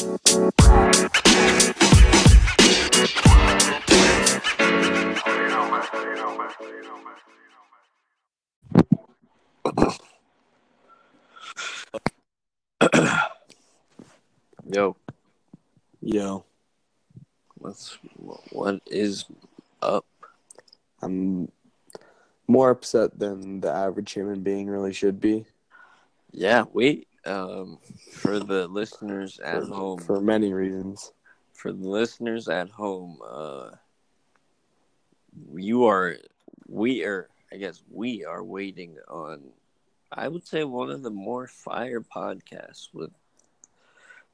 Yo, Yo, what's what is up? I'm more upset than the average human being really should be. Yeah, we um for the listeners at for, home for many reasons. for the listeners at home, uh you are we are I guess we are waiting on I would say one of the more fire podcasts with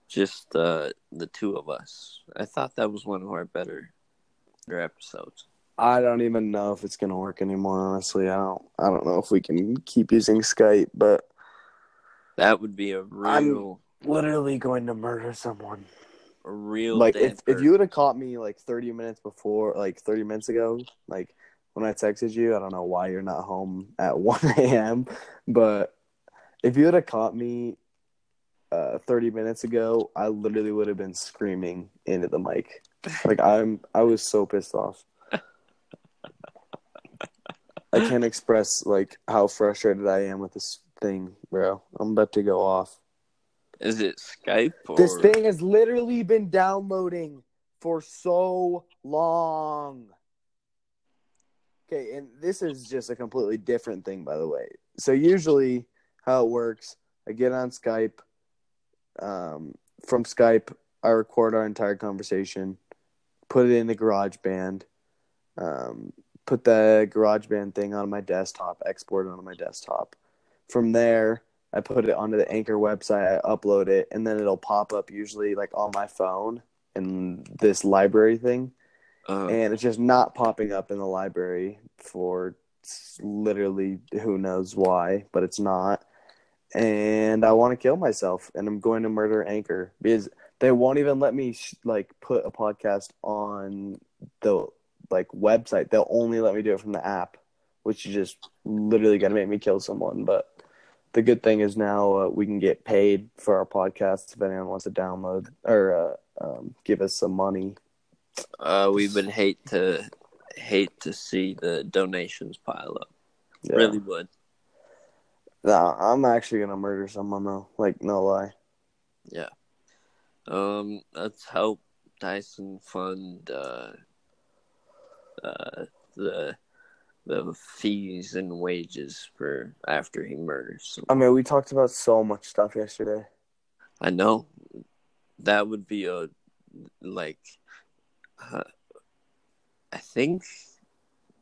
just uh the two of us. I thought that was one of our better better episodes. I don't even know if it's gonna work anymore. Honestly, I don't. I don't know if we can keep using Skype, but That would be a real I'm literally going to murder someone. a real like if, if you would have caught me like 30 minutes before like 30 minutes ago like when i texted you i don't know why you're not home at 1 a.m but if you would have caught me uh 30 minutes ago i literally would have been screaming into the mic. Like i'm i was so pissed off. I can't express like how frustrated i am with this thing bro i'm about to go off Is it Skype or this thing has literally been downloading for so long. Okay, and this is just a completely different thing, by the way. So usually, how it works, I get on Skype. Um, from Skype, I record our entire conversation, put it in the GarageBand, um, put the GarageBand thing on my desktop, export it onto my desktop. From there, I put it onto the Anchor website, I upload it, and then it'll pop up usually like on my phone in this library thing. uh, And it's just not popping up in the library for literally who knows why, but it's not. And I want to kill myself, and I'm going to murder Anchor because they won't even let me sh- like put a podcast on the like website. They'll only let me do it from the app, which is just literally gonna make me kill someone. But the good thing is now uh, we can get paid for our podcasts if anyone wants to download or uh, um, give us some money. uh, we would hate to hate to see the donations pile up. Yeah. Really would. Nah, I'm actually gonna murder someone though. Like no lie. Yeah. Um, let's help Dyson fund uh, uh, the the fees and wages for after he murders. I mean, we talked about so much stuff yesterday. I know that would be a like. Uh, I think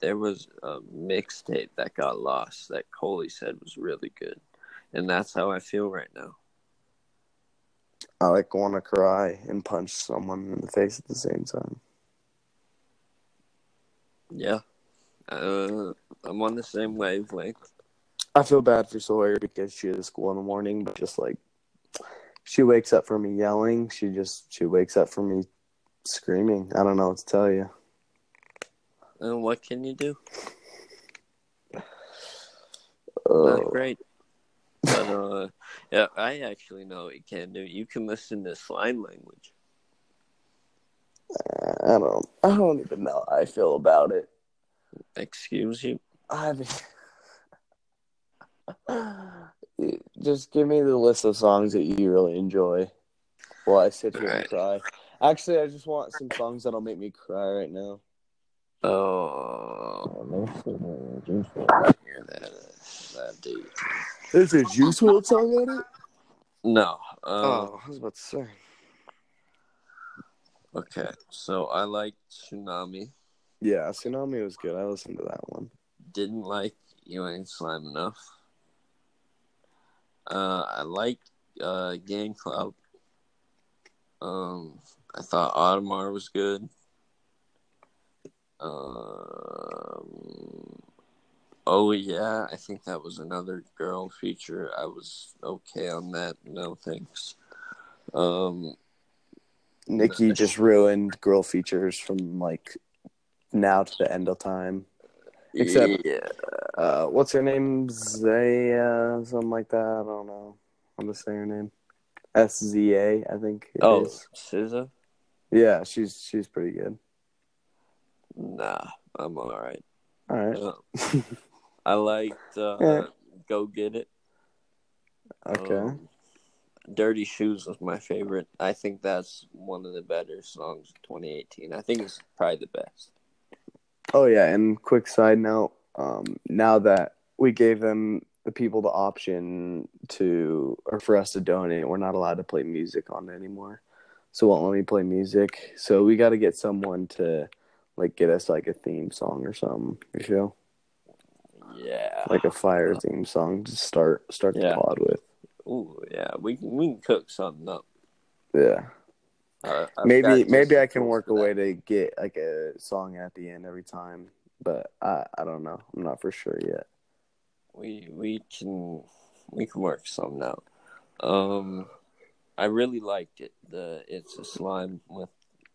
there was a mixtape that got lost that Coley said was really good, and that's how I feel right now. I like want to cry and punch someone in the face at the same time. Yeah, uh, I'm on the same wavelength. I feel bad for Sawyer because she has school in the morning, but just like she wakes up for me yelling, she just she wakes up for me screaming. I don't know what to tell you. And what can you do? Not Oh, great. But uh, yeah, I actually know what you can do. You can listen to slime language. I don't. I don't even know how I feel about it. Excuse you. I mean, just give me the list of songs that you really enjoy while I sit here and cry. Actually, I just want some songs that'll make me cry right now. Oh, hear that? That dude. There's a Juice WRLD song on it. No. Um, Oh, I was about to say. Okay. So I like Tsunami. Yeah, Tsunami was good. I listened to that one. Didn't like You Ain't Slime Enough. Uh, I liked uh, Gang Club. Um, I thought Audemars was good. Um, oh yeah, I think that was another girl feature. I was okay on that. No thanks. Um, Nikki just ruined girl features from like now to the end of time. Except- yeah, Uh, what's her name? Zaya, something like that. I don't know. I'm gonna say her name. S Z A, I think. Oh, is. SZA? yeah, she's she's pretty good. Nah, I'm all right. All right, Uh, I liked uh. "Go Get It." okay. Um, "Dirty Shoes" was my favorite. I think that's one of the better songs of 2018. I think it's probably the best. Oh yeah, and quick side note, um, now that we gave them the people the option to or for us to donate, we're not allowed to play music on it anymore. So won't let me play music. So we gotta get someone to like get us like a theme song or something, you feel? Yeah. Like a fire theme song to start start the Yeah. pod with. Ooh, yeah. We can we can cook something up. Yeah. Maybe maybe I can work a way to get like a song at the end every time. But I I don't know. I'm not for sure yet. We we can we can work something out. Um, I really liked it. The it's a slime with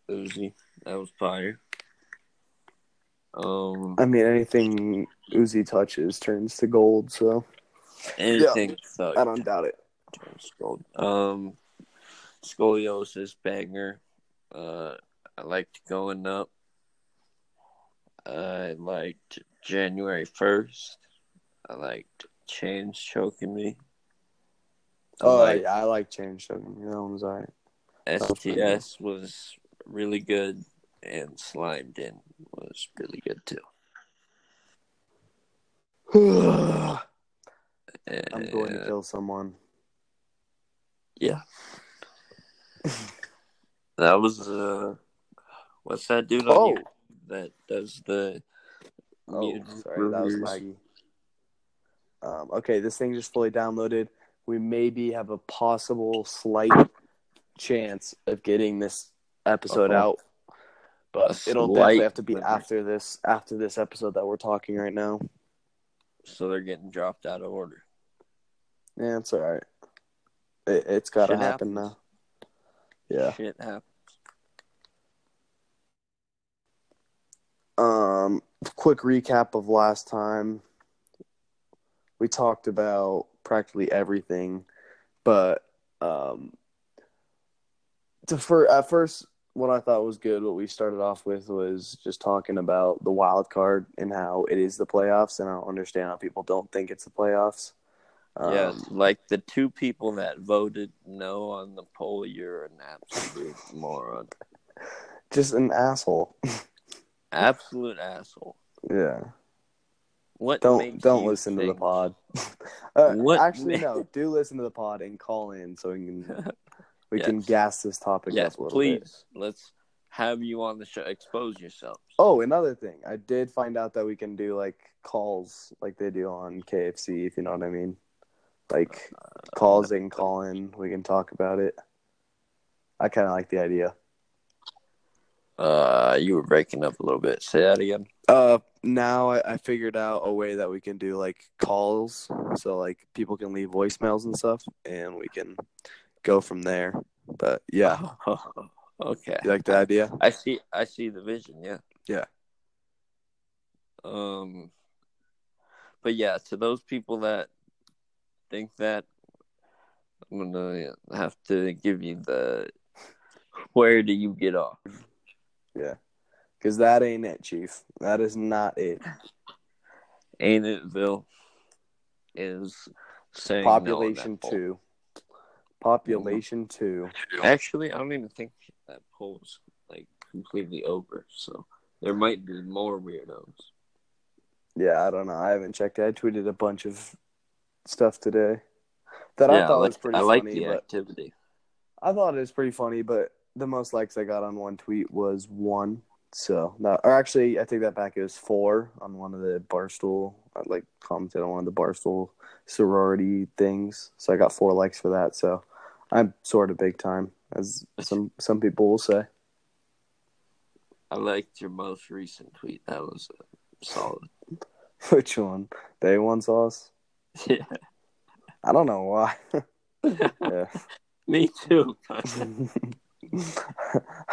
Uzi. That was fire. Um, I mean, anything Uzi touches turns to gold, so anything so I don't doubt it. turns gold. Um, scoliosis banger. Uh, I liked going up. I liked January first. I liked chains choking me. I Oh, liked yeah, I like change. That one was alright. was pretty good. STS was really good, and Slimed In was really good too. I'm going to kill someone. Yeah, that was uh, what's that dude Oh, that does the? oh, sorry, that was laggy. Um, okay, this thing just fully downloaded. We maybe have a possible slight chance of getting this episode Uh-oh. out, but A it'll definitely have to be after this after this episode that we're talking right now. So they're getting dropped out of order. Yeah, it's all right. It, it's got to happen happens. now. Yeah. Shit happens. Um, quick recap of last time. We talked about practically everything, but um, to fir- at first, what I thought was good, what we started off with was just talking about the wild card and how it is the playoffs, and I don't understand how people don't think it's the playoffs. Um, yeah, like the two people that voted no on the poll, you're an absolute moron. just an asshole. Absolute asshole. yeah. What don't don't listen to the pod. uh, What actually, no. Do listen to the pod and call in so we can we can gas this topic Yes, up a little bit. please. Let's have you on the show. Expose yourselves. Oh, another thing, I did find out that we can do like calls like they do on KFC, if you know what I mean. Like calls they can call in, we can talk about it. I kind of like the idea. Uh, you were breaking up a little bit. Say that again. Uh, now I, I figured out a way that we can do like calls, so like people can leave voicemails and stuff, and we can go from there. But yeah, okay. you like the idea? I see. I see the vision. Yeah. Yeah. Um. But yeah, to those people that think that, I'm gonna have to give you the. Where do you get off? Yeah, because that ain't it, Chief. That is not it. Ain't it, Bill? Is saying no Population poll. two. Population two. Actually, I don't even think that poll's like completely over. So there might be more weirdos. Yeah, I don't know. I haven't checked. it. I tweeted a bunch of stuff today that yeah, I thought like, was pretty I like funny. the but activity. I thought it was pretty funny, but the most likes I got on one tweet was one. So that, or actually, I take that back. It was four on one of the barstool. I like commented on one of the barstool sorority things. So I got four likes for that. So I'm sort of big time, as some some people will say. I liked your most recent tweet. That was uh, solid. Which one? Day one sauce. Yeah, I don't know why. yeah. me too. I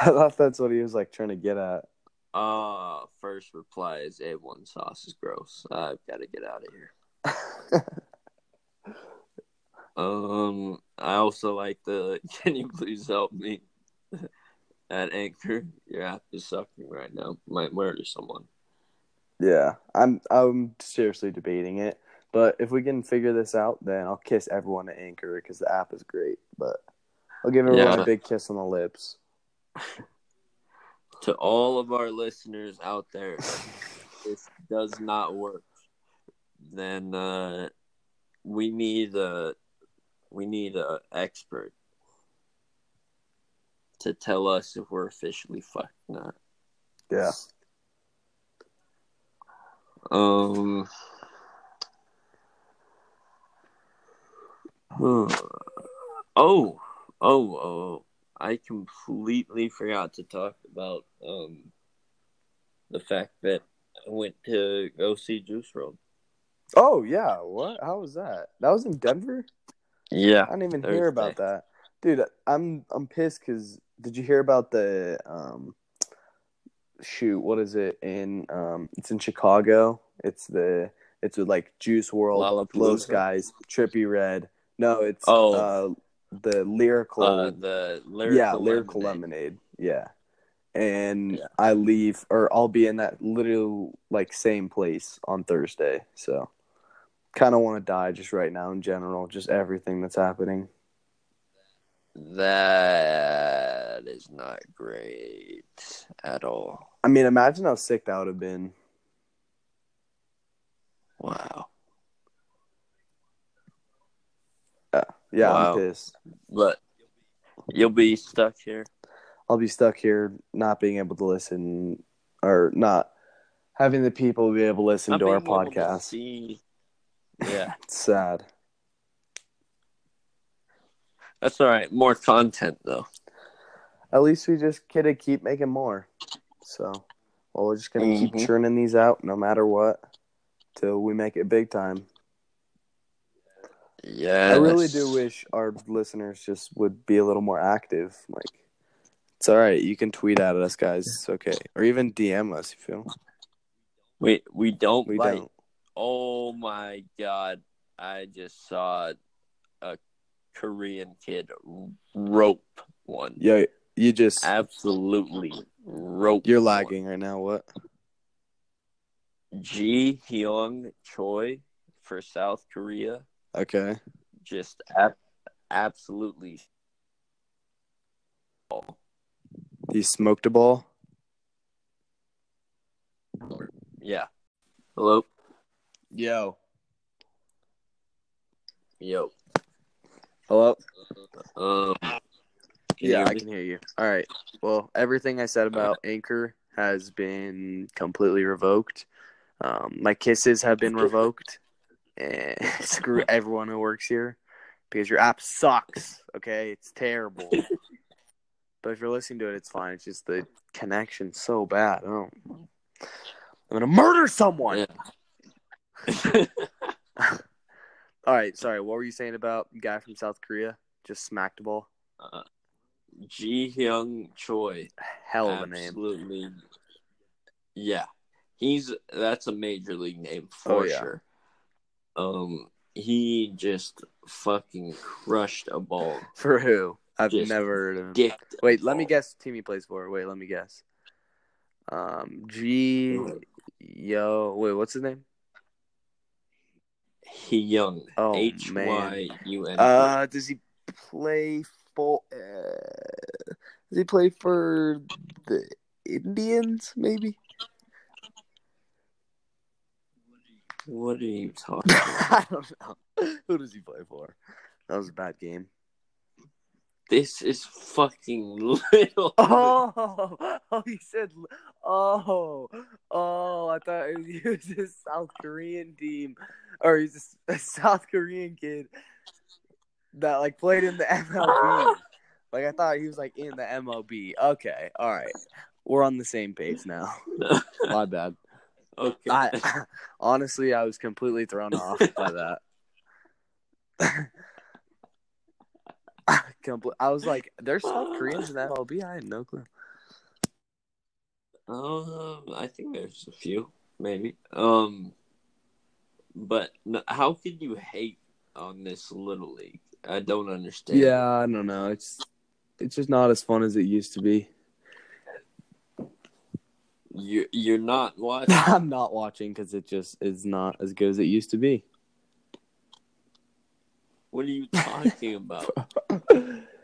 thought that's what he was like trying to get at. uh first reply is A1 sauce is gross. I've got to get out of here. Um, I also like the can you please help me at Anchor. Your app is sucking right now. Might murder someone. Yeah, I'm I'm seriously debating it. But if we can figure this out, then I'll kiss everyone at Anchor because the app is great. But I'll give everyone Yeah. a big kiss on the lips. To all of our listeners out there, if this does not work, then uh, we need a we need a expert to tell us if we're officially fucked or not. Yeah. Um. Oh, oh, oh! I completely forgot to talk about um the fact that I went to go see Juice WRLD. Oh yeah, what? How was that? That was in Denver. Yeah, I didn't even Thursday. hear about that, dude. I'm I'm pissed because did you hear about the um shoot? What is it in um? It's in Chicago. It's the it's with like Juice WRLD, Lollapalooza? Lil Skies, Trippie Redd. No, it's Oh. uh the lyrical. uh, the lyrical yeah, lyrical lemonade. lemonade. Yeah, and Yeah. I leave or I'll be in that little like same place on Thursday. So kind of want to die just right now in general, just everything that's happening. That is not great at all. I mean, imagine how sick that would have been. Wow. Yeah, Wow. I'm pissed. But you'll be stuck here. I'll be stuck here not being able to listen or not having the people be able to listen Not to our to podcast. see- Yeah, It's sad. that's all right. More content though. At least we just gotta keep making more. So, well, we're just gonna keep Mhm. churning these out no matter what till we make it big time. Yeah, I really do wish our listeners just would be a little more active. Like, it's all right. You can tweet at us, guys. It's okay, or even DM us if you feel. We we don't We bite. don't. Oh my god! I just saw a Korean kid rope one. Yeah, you just Absolutely rope. you're one. lagging right now. What? Ji Hyung Choi for South Korea. Okay. Just ab- absolutely. He smoked a ball. Yeah. Hello. Yo. Yo. Hello. Um. can yeah, I can hear you. All right. Well, everything I said about Anchor has been completely revoked. Um, my kisses have been revoked. And screw everyone who works here because your app sucks. Okay, it's terrible. but if you're listening to it, it's fine. It's just the connection's so bad. I'm gonna murder someone. Yeah. All right. Sorry. What were you saying about the guy from South Korea? Just smacked the ball. uh, Ji Hyung Choi. Hell of a name. Absolutely. Yeah. He's that's a major league name Oh, for yeah. sure. Um he just fucking crushed a ball. For who? I've Just never heard of him. Wait, let me guess. Team he plays for. Wait, let me guess. Um, G. Yo, wait, what's his name? He Young. Oh, H. Y U N. Uh, does he play for? Uh, does he play for the Indians? Maybe. What are you talking about? I don't know. Who does he play for? That was a bad game. this is fucking little. Oh, oh, he said, oh, oh, I thought he was a South Korean team, or he's a South Korean kid that like played in the MLB. Like I thought he was like in the MLB. Okay, all right, we're on the same page now. My bad. Okay. I honestly, I was completely thrown off by that. I was like, "There's South Koreans in the MLB." I had no clue. Um, I think there's a few, maybe. Um, but n- how could you hate on this little league? I don't understand. Yeah, I don't know. It's it's just not as fun as it used to be. You you're not watching. I'm not watching because it just is not as good as it used to be. What are you talking about?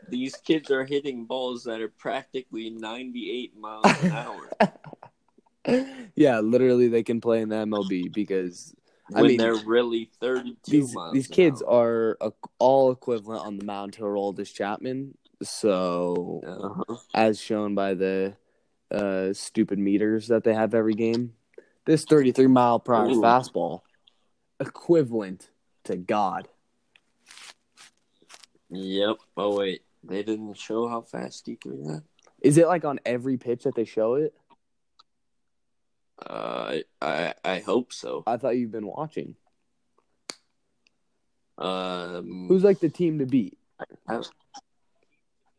These kids are hitting balls that are practically 98 miles an hour. yeah, literally, they can play in the MLB because I when mean, they're really 32 these miles these kids hour. are all equivalent on the mound to Aroldis Chapman. So, Uh-huh. as shown by the uh, stupid meters that they have every game, this 33 mile per hour Ooh. fastball equivalent to God. Yep. Oh wait, they didn't show how fast he threw that. Is it like on every pitch that they show it? Uh, I I hope so. I thought you've been watching. Um, Who's like the team to beat?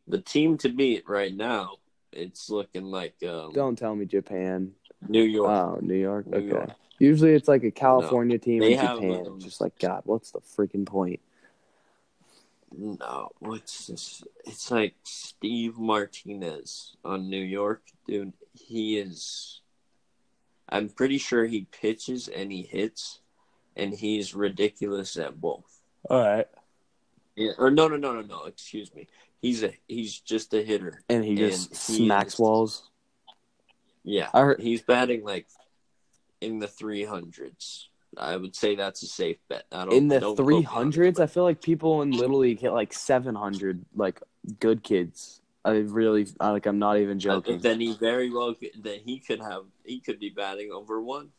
the team to beat right now? It's looking like um, Don't tell me Japan. New York. Oh, New York. New Okay. York. Usually it's like a California team They in have, Japan. um, Just like God, what's the freaking point? No, what's this? It's like Steve Martinez on New York, dude. He is. I'm pretty sure he pitches and he hits, and he's ridiculous at both. All right. Yeah, or no, no, no, no, no. Excuse me. He's a he's just a hitter. And he just And he smacks is- walls. Yeah, heard he's batting like in the three hundreds. I would say that's a safe bet. I don't, in the don't quote me on three hundreds. I feel like people in Little League hit like seven hundred, like good kids. I really, I, like, I'm not even Uh, joking. then he very well could, then he could have he could be batting over one.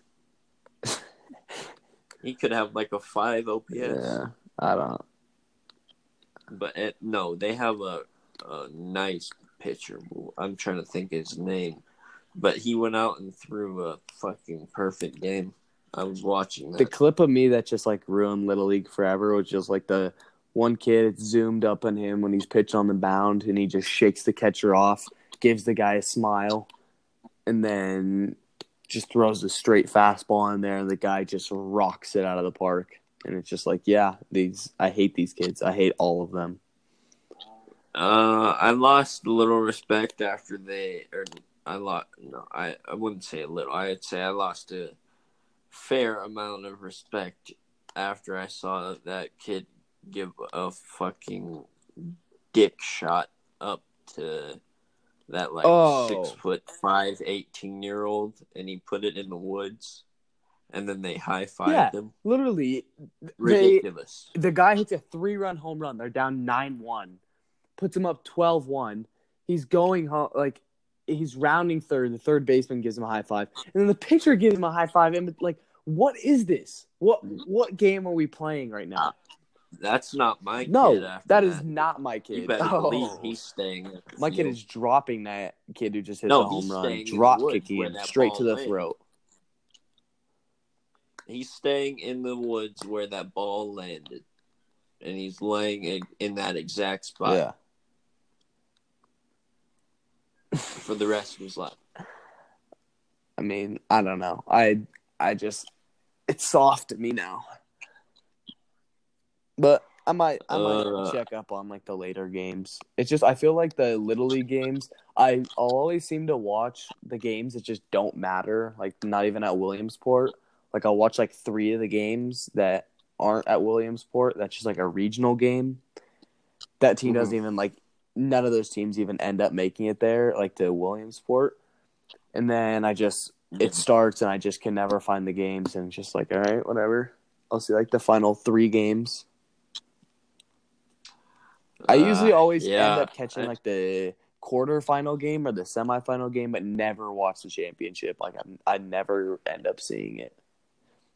he could have like a five OPS. Yeah, I don't. But it, no, they have a, a nice pitcher. I'm trying to think his name, but he went out and threw a fucking perfect game. I was watching that. The clip of me that just like ruined Little League forever was just like the one kid zoomed up on him when he's pitched on the mound and he just shakes the catcher off, gives the guy a smile, and then just throws a straight fastball in there and the guy just rocks it out of the park. And it's just like, yeah, these I hate these kids. I hate all of them. Uh, I lost a little respect after they, or I lost. No, I I wouldn't say a little. I'd say I lost a fair amount of respect after I saw that kid give a fucking dick shot up to that like Oh. six foot five 18 year old, and he put it in the woods, and then they high five Yeah. him. Literally, they, Ridiculous. the guy hits a three run home run. They're down 9 1, puts him up 12 1. He's going home, like, he's rounding third. The third baseman gives him a high five. And then the pitcher gives him a high five. And, like, what is this? What mm-hmm. what game are we playing right now? Uh, that's not my kid. no, that is not my You kid. better Oh. believe he's staying. my kid is dropping that kid who just hit No, the home run, staying in the drop kicking him straight to the throat. He's staying in the woods where that ball landed, and he's laying in, in that exact spot Yeah. for the rest of his life. I mean, I don't know. I I just it's soft to me now. But I might I might Uh, check up on like the later games. It's just I feel like the little league games I I'll always seem to watch the games that just don't matter, like not even at Williamsport. Like I'll watch like 3 of the games that aren't at Williamsport. That's just like a regional game. That team doesn't even like none of those teams even end up making it there like to Williamsport. And then I just it starts and I just can never find the games and it's just like all right, whatever. I'll see like the final 3 games. I usually Uh, always yeah, end up catching like the quarterfinal game or the semifinal game, but never watch the championship. Like I'm, I never end up seeing it.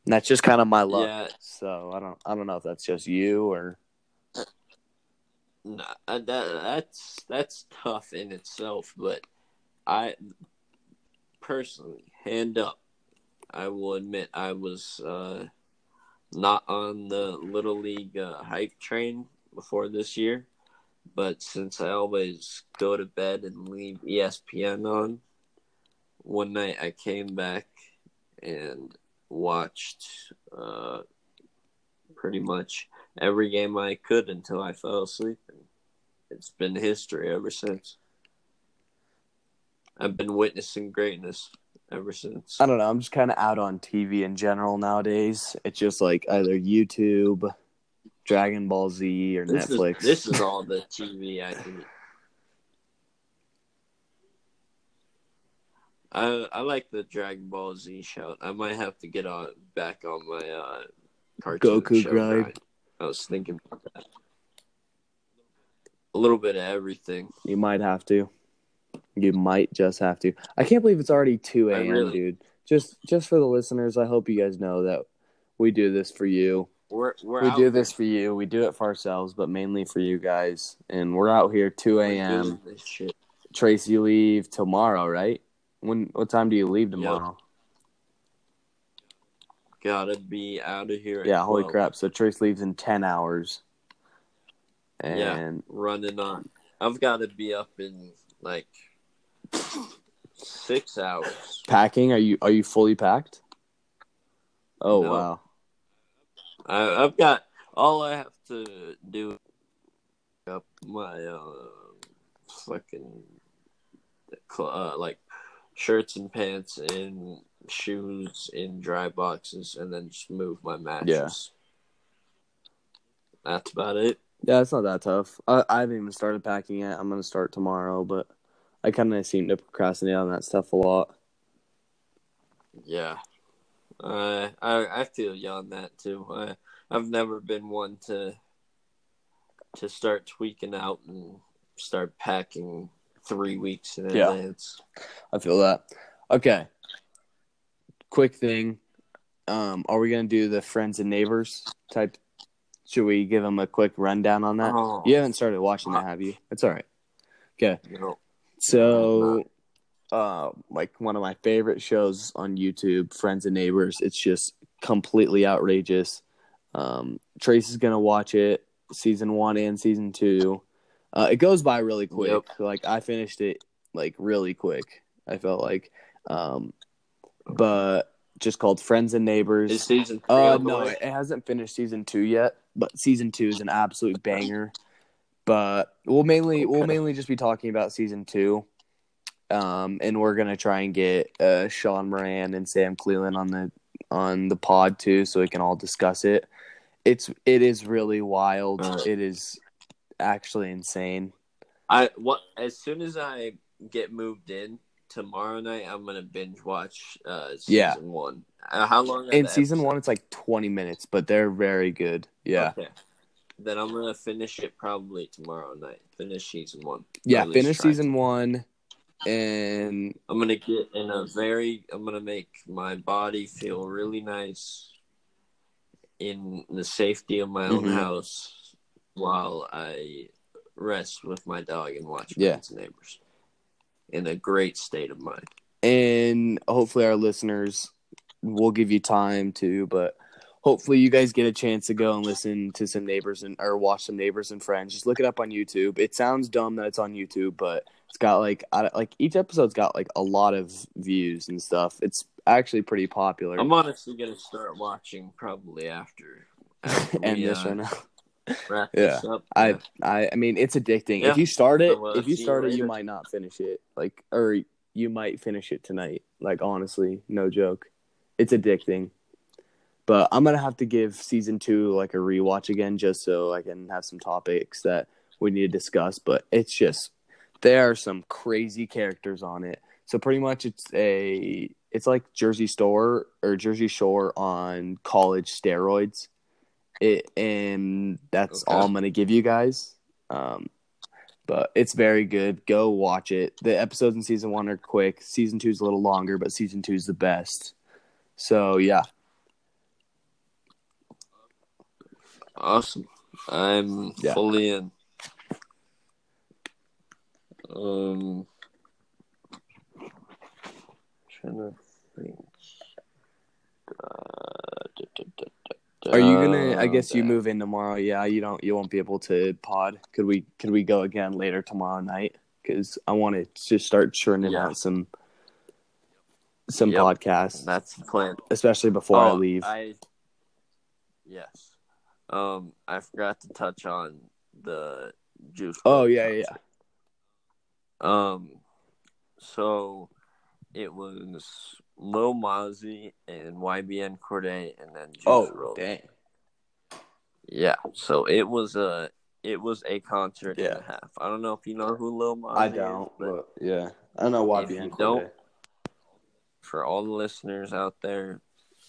And that's just kind of my luck. Yeah. So I don't, I don't know if that's just you or Nah, uh, that, that's that's tough in itself, but I personally, hand up, I will admit I was uh, not on the little league uh, hype train before this year, but since I always go to bed and leave ESPN on, one night I came back and watched uh, pretty much every game I could until I fell asleep. And it's been history ever since. I've been witnessing greatness ever since. I don't know. I'm just kind of out on TV in general nowadays. It's just like either YouTube, Dragon Ball Z, or This Netflix. is this is all the TV I can. I I like the Dragon Ball Z show. I might have to get on back on my uh, cartoon Goku show grind. I was thinking about that. A little bit of everything. You might have to. You might just have to. I can't believe it's already two a.m., really- dude. Just just for the listeners, I hope you guys know that we do this for you. We're we're we do this for you. We do it for ourselves, but mainly for you guys. And we're out here two a.m. doing this shit. Trace, you leave tomorrow, right? When? What time do you leave tomorrow? Gotta be out of here. Yeah, holy 12. crap! So Trace leaves in ten hours, and Yeah. Running on. I've got to be up in like six hours. packing. Are you are you fully packed? Oh No. wow! I, I've got all I have to do. Up my uh, fucking uh, like shirts and pants and shoes in dry boxes, and then just move my mattress. Yeah. That's about it. Yeah, it's not that tough. I, I haven't even started packing yet. I'm gonna start tomorrow, but I kind of seem to procrastinate on that stuff a lot. Yeah, uh, I I feel you on that too. I I've never been one to to start tweaking out and start packing three weeks in Yeah. advance. I feel that. Okay. Quick thing. Um, are we gonna do the friends and neighbors type? Should we give them a quick rundown on that? Oh, You haven't started watching that, have you? It's all right. Okay. no. So, uh, like one of my favorite shows on YouTube, Friends and Neighbors. It's just completely outrageous. Um, Trace is gonna watch it, season one and season two. Uh, it goes by really quick. Yep. Like I finished it like really quick. I felt like, um, but just called Friends and Neighbors. Is season three Uh, no, it hasn't finished season two yet, but season two is an absolute banger. But we'll mainly we'll mainly just be talking about season two, um, and we're gonna try and get uh, Sean Moran and Sam Cleland on the on the pod too, so we can all discuss it. It's it is really wild. Alright. It is actually insane. I what as soon as I get moved in tomorrow night, I'm gonna binge watch uh season Yeah. one. Uh, how long? In season one, it's like twenty minutes, but they're very good. Yeah, Okay. Then I'm gonna finish it probably tomorrow night. Finish season one. yeah. Or at least Finish season one, and I'm gonna get in a very. I'm gonna make my body feel really nice in the safety of my own Mhm. house while I rest with my dog and watch Yeah. Friends and Neighbors. In a great state of mind. and hopefully our listeners will give you time to but hopefully you guys get a chance to go and listen to some neighbors and or watch some neighbors and friends just look it up on youtube it sounds dumb that it's on youtube but it's got like I, like each episode's got like a lot of views and stuff it's actually pretty popular I'm honestly gonna start watching probably after, after and we, this uh, right now this up. I, Yeah. I I mean it's addicting. Yeah. If you start it, if you start it, you might not finish it. Like or you might finish it tonight. Like honestly, no joke. It's addicting. But I'm gonna have to give season two like a rewatch again just so I can have some topics that we need to discuss. But it's just there are some crazy characters on it. So pretty much it's a it's like Jersey Store or Jersey Shore on college steroids. It and that's Okay. all I'm gonna give you guys. Um, but it's very good. Go watch it. The episodes in season one are quick. Season two is a little longer, but season two is the best. So yeah, Awesome. I'm Yeah. fully in. Um, trying to think. Uh, da, da, da, are you gonna? I da, guess you move in tomorrow. Yeah, you don't. You won't be able to pod. Could we? Could we go again later tomorrow night? Because I want to just start churning Yeah. out some some Yep. podcasts, That's the plan. especially before I Oh, leave. I yes. Um, I forgot to touch on the Juice. Oh yeah, yeah. Um, so it was Lil Mosey and YBN Cordae, and then Juice Oh dang. Yeah, so it was a it was a concert Yeah. and a half. I don't know if you know who Lil Mosey I don't. but But yeah, I know you don't- for all the listeners out there,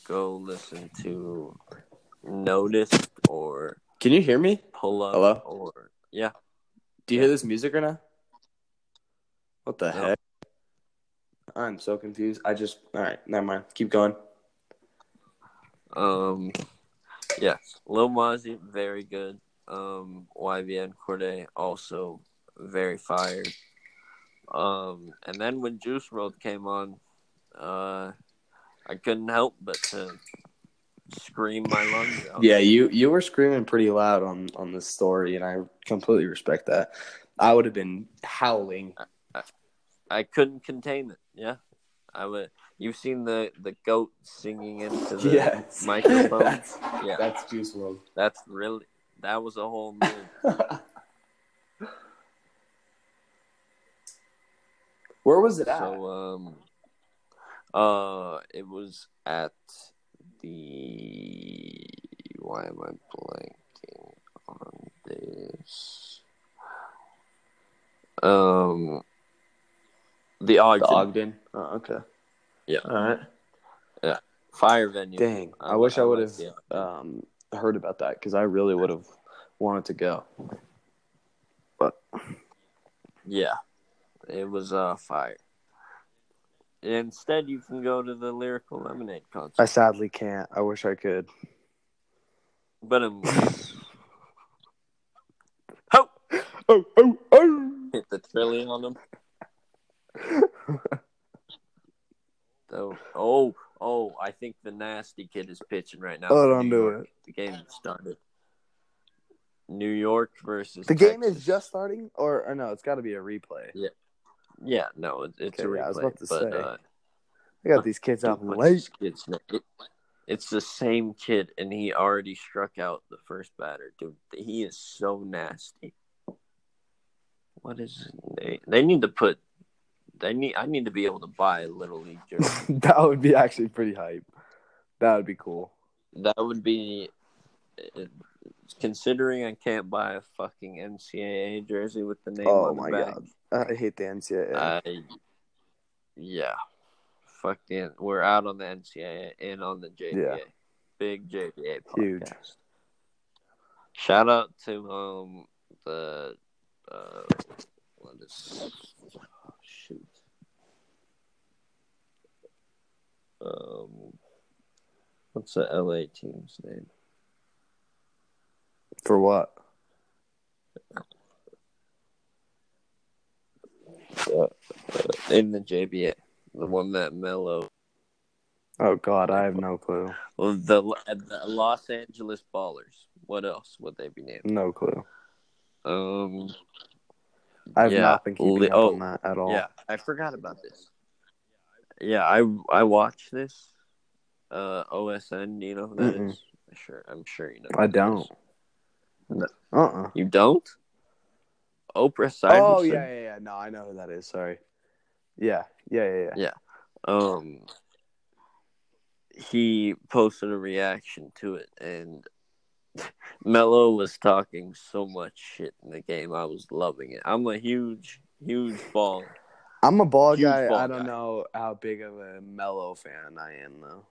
go listen to Notice or Can you hear me? Pull Up Hello? or yeah. Do you hear this music right now? What the No. heck? I'm so confused. I just all right. Never mind. Keep going. Um, yes, Lil Mosey, very good. Um, YBN Cordae also very fired. Um, and then when Juice WRLD came on, uh, I couldn't help but to scream my lungs out. Yeah, you you were screaming pretty loud on on this story, and I completely respect that. I would have been howling. I couldn't contain it. Yeah, I would. You've seen the the goat singing into the Yes. microphone. that's, yeah, that's Juice WRLD. that's really that was a whole move. Where was it at? So um uh it was at the why am I blanking on this? Um the Ogden the Ogden. Oh, okay. Yeah. All right. Yeah. Fire venue. Dang, I, I- wish I, I would have um, heard about that because I really would have wanted to go. But Yeah. It was uh fire. Instead you can go to the Lyrical Lemonade concert. I sadly can't. I wish I could. But um Ho! Oh, oh, oh! hit the trillion on them. So, oh, oh, I think the nasty kid is pitching right now. Oh, don't New do York. The game started. New York versus The game is just starting, or, or no? It's got to be a replay. yeah, yeah, no, it, it's a replay. yeah, I was about to but, say. uh, I got these kids out late. kid's? It- it's the same kid, and he already struck out the first batter. Dude, he is so nasty. What is they? They need to put. They need. I need to be able to buy a little league jersey. that would be actually pretty hype. That would be cool. That would be, considering I can't buy a fucking NCAA jersey with the name Oh on the my back. god, I hate the NCAA. I, yeah, fucking, we're out on the NCAA and on the JBA. Yeah. Big JBA podcast. Huge. Shout out to um the uh what is oh, shoot um what's the LA team's name? For what? Uh, uh, in the JBA, the one that Mello, Oh god, I have no clue. well, the, the Los Angeles Ballers. What else would they be named? No clue. Um, I have Yeah, not been keeping li- up oh, on that at all. yeah, I forgot about this. Yeah, I I watch this. Uh, OSN. You know who that is? Mm-mm. Sure, I'm sure you know. I don't. is. Uh uh You don't? Oprah Syverson. Oh yeah, yeah, yeah. No, I know who that is. Sorry. Yeah, yeah, yeah, yeah. um he posted a reaction to it and Mello was talking so much shit in the game. I was loving it. I'm a huge, huge ball. I'm a ball Huge guy. ball I don't guy. know how big of a mellow fan I am though.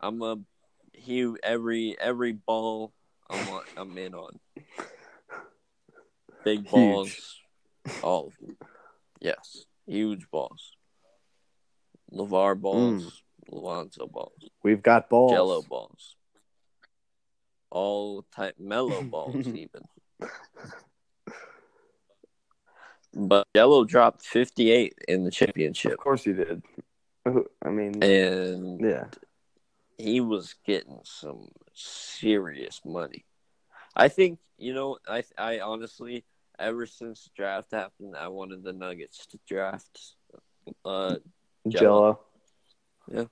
I'm a huge every every ball I'm on, I'm in on. Big balls, all of them. Yes, huge balls. LaVar balls, mm. Lonzo balls. We've got balls. Jello balls. All type mellow balls even. But Jello dropped 58 in the championship Of course he did. I mean, and yeah. he was getting some serious money. I think, you know, I I honestly ever since the draft happened, I wanted the Nuggets to draft uh Jello. Yeah,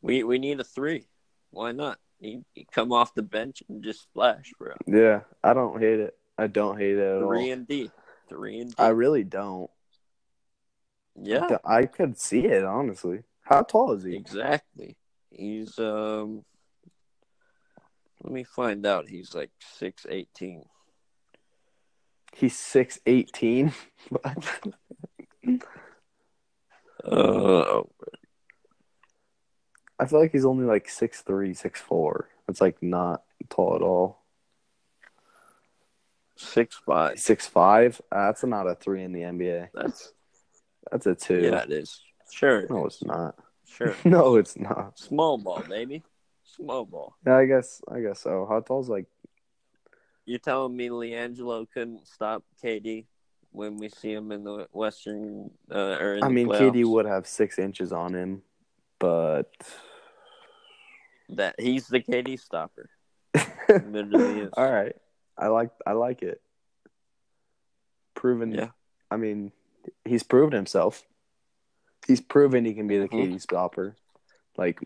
we we need a 3. Why not? He, he come off the bench and just splash, bro. Yeah, I don't hate it. I don't hate it at Three all. and D, three and D. I really don't. yeah, I could see it honestly. How tall is he? exactly. He's um. Let me find out. He's like six eighteen. He's six eighteen. Uh, I feel like he's only like six three, six four. That's like not tall at all. Six five. Six five. That's not a three in the NBA. That's That's a two. yeah, it is. Sure, No, it's not. sure. no, it's not. Small ball, baby. Small ball. Yeah, I guess. I guess so. How tall's like? You're telling me LiAngelo couldn't stop KD when we see him in the Western uh, or in I mean, playoffs? KD would have six inches on him, but that he's the KD stopper. All right. I like. I like it. Proven. Yeah. I mean, he's proven himself. He's proven he can be the Mhm. KD stopper. Like,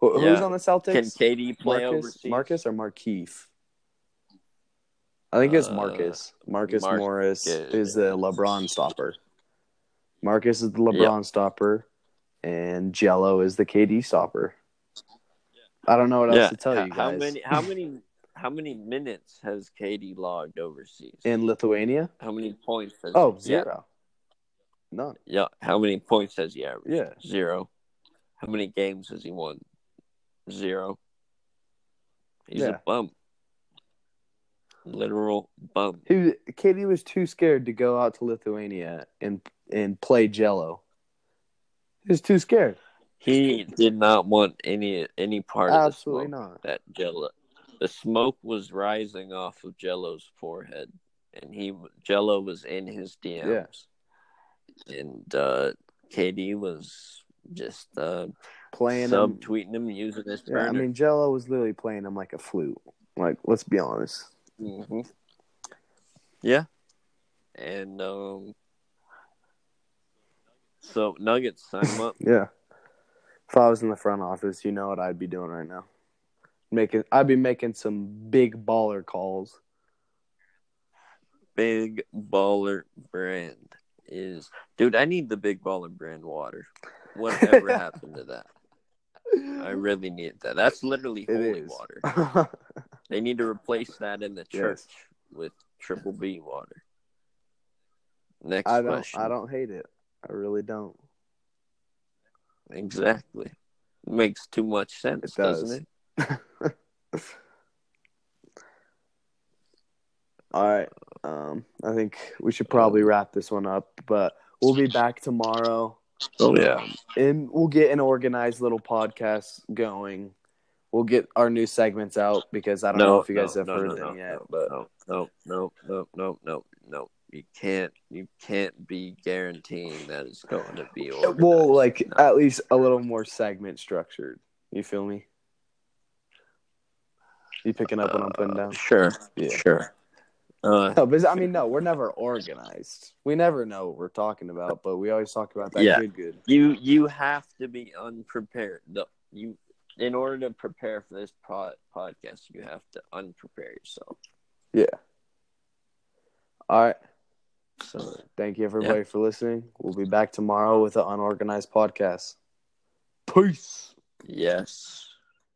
who, who's on the Celtics? Can KD play Marcus, overseas? Marcus or Markieff? I think it's Uh, Marcus. Marcus Marcus. Morris is the LeBron stopper. Marcus is the LeBron stopper, and Gelo is the KD stopper. I don't know what else Yeah. to tell you guys. How many? How many? How many minutes has KD logged overseas? in Lithuania? how many points? Has Oh, yeah. zero. None. Yeah. How many points has he averaged? Yeah. Zero. How many games has he won? Zero. He's Yeah. a bum. Literal bum. He was, was too scared to go out to Lithuania and and play Gelo. He was too scared. He did not want any any part Absolutely of the smoke. not. That Gelo, the smoke was rising off of Gelo's forehead, and he Gelo was in his DMs, and uh, KD was just uh, Playing him. subtweeting him using his Yeah, I mean, Gelo was literally playing him like a flute. Like, let's be honest. hmm Yeah, and um, so Nuggets sign him up. Yeah. If I was in the front office, you know what I'd be doing right now. Making, I'd be making some big baller calls. Big Baller brand is, dude. I need the Big Baller brand water. Whatever happened to that? I really need that. That's literally holy water. They need to replace that in the church Yes. with triple B water. Next I don't. question. I don't hate it. I really don't. exactly. Makes too much sense, It does. doesn't it? All right. Um, I think we should probably wrap this one up, but we'll be back tomorrow. Oh yeah. and we'll get an organized little podcast going. We'll get our new segments out because I don't know if you guys have no, heard no, them no, yet. no, but no, no, no, no, no, no, no. You can't. You can't be guaranteeing that it's going to be. Organized. well, like No. at least a little more segment structured. You feel me? You picking up what I'm putting Uh, down? Sure. Yeah. Sure. Uh, No, but I mean, no, we're never organized. We never know what we're talking about, but we always talk about that Yeah. good, good. you you have to be unprepared. No, you in order to prepare for this pod, podcast, you have to unprepare yourself. Yeah. All right. So Thank you, everybody, for listening. We'll be back tomorrow with an unorganized podcast. Peace. yes.